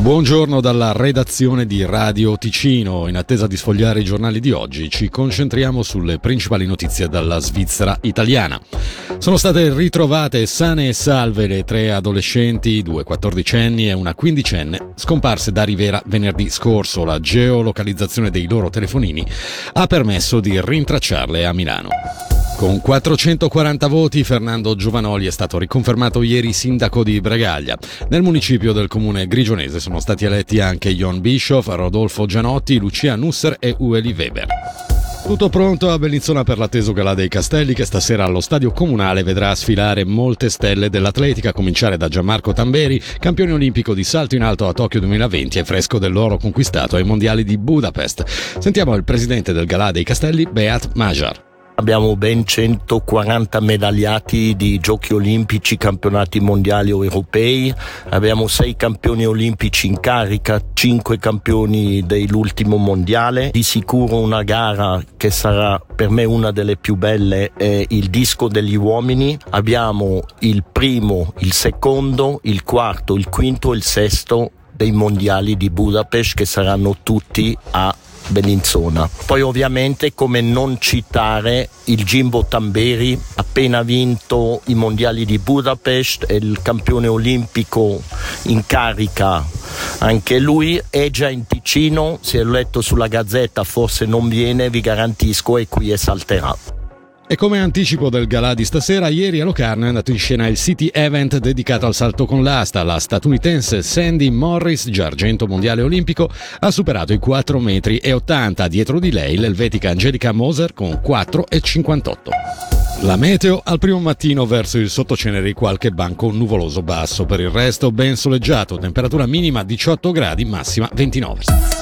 Buongiorno dalla redazione di Radio Ticino. In attesa di sfogliare i giornali di oggi, ci concentriamo sulle principali notizie dalla Svizzera italiana. Sono state ritrovate sane e salve le tre adolescenti, due quattordicenni e una quindicenne, scomparse da Rivera venerdì scorso. La geolocalizzazione dei loro telefonini ha permesso di rintracciarle a Milano. Con 440 voti Fernando Giovanoli è stato riconfermato ieri sindaco di Bregaglia. Nel municipio del comune grigionese sono stati eletti anche Jon Bischoff, Rodolfo Gianotti, Lucia Nusser e Ueli Weber. Tutto pronto a Bellinzona per l'atteso Galà dei Castelli che stasera allo stadio comunale vedrà sfilare molte stelle dell'atletica, a cominciare da Gianmarco Tamberi, campione olimpico di salto in alto a Tokyo 2020 e fresco dell'oro conquistato ai mondiali di Budapest. Sentiamo il presidente del Galà dei Castelli, Beat Majar. Abbiamo ben 140 medagliati di giochi olimpici, campionati mondiali o europei, abbiamo 6 campioni olimpici in carica, 5 campioni dell'ultimo mondiale, di sicuro una gara che sarà per me una delle più belle è il disco degli uomini, abbiamo il primo, il secondo, il quarto, il quinto e il sesto dei mondiali di Budapest che saranno tutti a Bellinzona. Poi ovviamente come non citare il Jimbo Tamberi, appena vinto i mondiali di Budapest, è il campione olimpico in carica anche lui è già in Ticino, si è letto sulla gazzetta, forse non viene, vi garantisco, e qui e salterà. E come anticipo del galà di stasera, ieri a Locarno è andato in scena il City Event dedicato al salto con l'asta. La statunitense Sandy Morris, già argento mondiale olimpico, ha superato i 4 metri 80. Dietro di lei l'elvetica Angelica Moser con 4,58. La meteo al primo mattino verso il sottoceneri qualche banco nuvoloso basso, per il resto ben soleggiato, temperatura minima 18 gradi, massima 29.